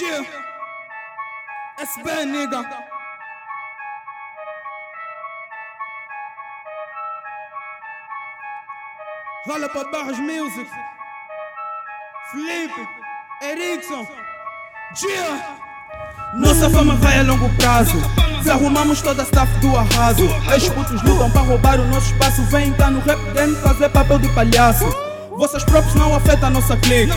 Yeah. SB, nigga. Rola para Barras Music. Felipe. Erickson. Yeah. Nossa fama vai a longo prazo. Desarrumamos toda a staff do arraso. Os putos lutam para roubar o nosso espaço. Vem cá no rap game fazer papel de palhaço. Vossas próprias não afetam a nossa clique.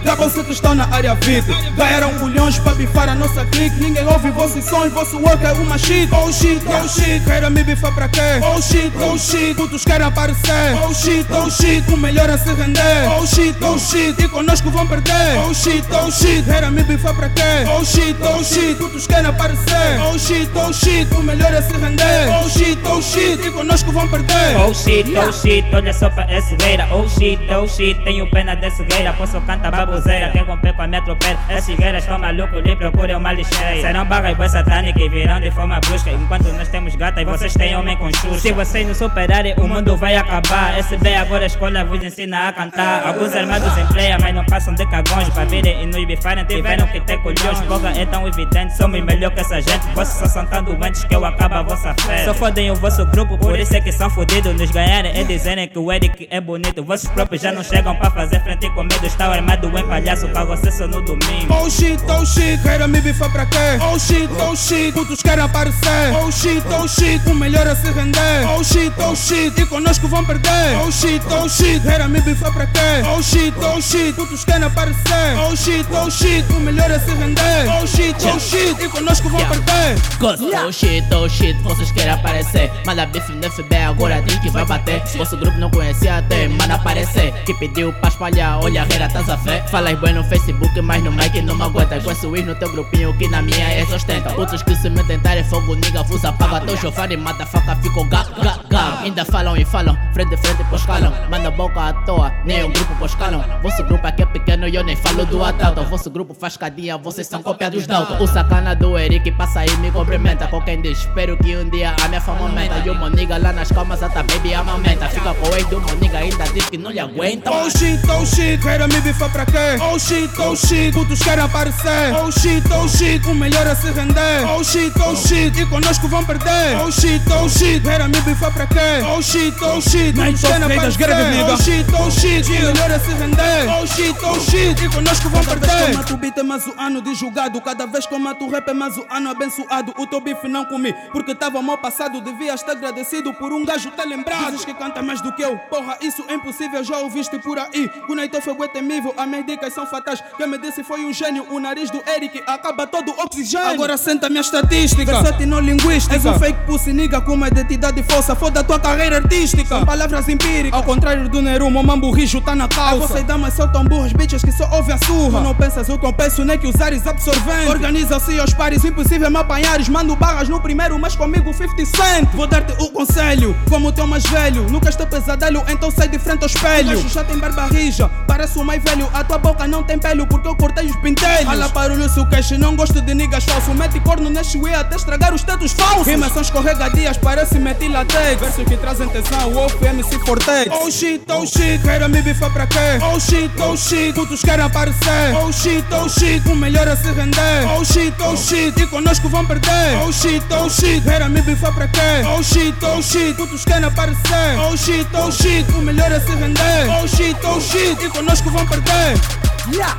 Que estão na área VIP Ganharam bulhões para bifar a nossa clique Ninguém ouve vossos sons, vosso work é uma shit Oh shit, oh shit, querem me bifar para quê? Oh shit, oh shit, putos querem aparecer Oh shit, oh shit, o melhor a se render Oh shit, oh shit, e conosco vão perder Oh shit, oh shit, querem me bifar para quê? Oh shit, oh shit, putos querem aparecer Oh shit, oh shit, o melhor a se render Oh shit, oh shit, e conosco vão perder Oh shit, oh shit, olha só pra essa cegueira Oh shit, oh shit, tenho pena dessa cegueira Posso cantar babuzeira Quem romper com a metro pé As cigueiras estão malucos, lhe procura uma lixeira. Serão barras boas satânicas e virão de forma brusca. Enquanto nós temos gata e vocês têm homem com chuva Se vocês não superarem, o mundo vai acabar. SB agora a escola vos ensina a cantar. Alguns armados empleia, mas não passam de cagões. Para virem e nos bifarem, tiveram que ter colhões. Porra é tão evidente, somos melhor que essa gente. Vocês só são tão doentes que eu acabo a vossa fé. Só fodem o vosso grupo, por isso é que são fodidos. Nos ganharem e dizerem que o Eric é bonito. Vossos próprios já não chegam para fazer frente com medo. Está armado em palhaço pra você só no domingo. Oh shit, oh shit, querem me bifar para quê? Oh shit, oh shit, putos querem aparecer. Oh shit, oh shit, o melhor a se render. Oh shit, oh shit, e conosco vão perder. Oh shit, oh shit, querem me bifar para quê? Oh shit, oh shit, putos querem aparecer. Oh shit, oh shit, o melhor a se render. Oh shit, oh shit, e conosco vão perder. Oh shit, oh shit, vocês querem aparecer. Manda bife no FB, agora diz que vai bater. Vosso grupo não conhecia até, manda aparecer. Que pediu pra espalhar, olha a reira, tás a fé Falas bem no Facebook, mas no mic não me aguenta. Com esse no teu grupinho, que na minha é sustenta. Putos que se me tentarem fogo, nigga, vos apaga Teu chofar e mata faca, ficou ga, ga, ga. Ainda falam e falam, frente a frente pros calam Manda boca à toa, nem um grupo pros calam Vosso grupo aqui é pequeno e eu nem falo do atalto Vosso grupo faz cadinha, vocês são cópia dos Dalton O sacana do Eric passa e me cumprimenta. Com quem diz, espero que um dia a minha fama aumenta. E o Moniga lá nas calmas, até baby amamenta. Fica com o ex do Moniga, ainda diz que não lhe aguenta. Oh shit, oh shit, querem me bifar para quê? Oh shit, oh shit, putos querem aparecer. Oh shit, oh shit, o melhor a se render. Oh shit, oh shit, e conosco vão perder. Oh shit, oh shit, querem me bifar para quê? Oh shit, oh shit, putos querem aparecer. Oh shit, oh shit, o melhor a se render. Oh shit, oh shit, e conosco vão perder Cada vez que eu mato o beat é mais o ano de julgado. Cada vez que eu mato o rap é mais o ano abençoado. O teu bife não comi, porque tava mal passado. Devias estar agradecido por um gajo ter lembrado. Dizes que canta mais do que eu, porra, isso é impossível. Já ouviste por aí, o Naito foi temível As minhas dicas são fatais, quem me disse foi um gênio O nariz do Eric acaba todo o oxigênio. Agora senta a minha estatística. Versátil não linguística. És um fake pussy nigga com uma identidade falsa. Foda a tua carreira artística. São palavras empíricas. Ao contrário do Nerumo, o mambo rijo tá na calça. Vocês damas são tão burras, bitches que só ouvem a surra. Tu não pensas o que eu penso, nem que usares absorvente. Organiza-se aos pares, impossível me apanhares. Mando barras no primeiro, mas comigo 50 cent. Vou dar-te o conselho, como o teu mais velho. Nunca estou pesadelo, então sai de frente ao espelho. O já tem barba rija, parece o mais velho. A tua boca não tem pelo, porque eu cortei os pentelhos Fala para o Lúcio Cash, não gosto de niggas falso. Mete corno neste way até estragar os tetos falsos. Rimas são escorregadias, parece metilatex Versos que trazem tensão, o MC Fortex Oh shit, oh shit, querem me bifar para quê? Oh shit, oh shit, putos querem aparecer. Oh shit, oh shit, o melhor a se render. Oh shit, oh shit, e conosco vão perder. Oh shit, oh shit, querem me bifar para quê? Oh shit, oh shit, putos querem aparecer. Oh shit, oh shit, o melhor a se render. Oh shit, oh shit, e conosco vão perder Yeah!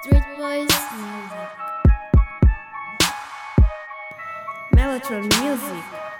Street Boys Music. Mellotron Music.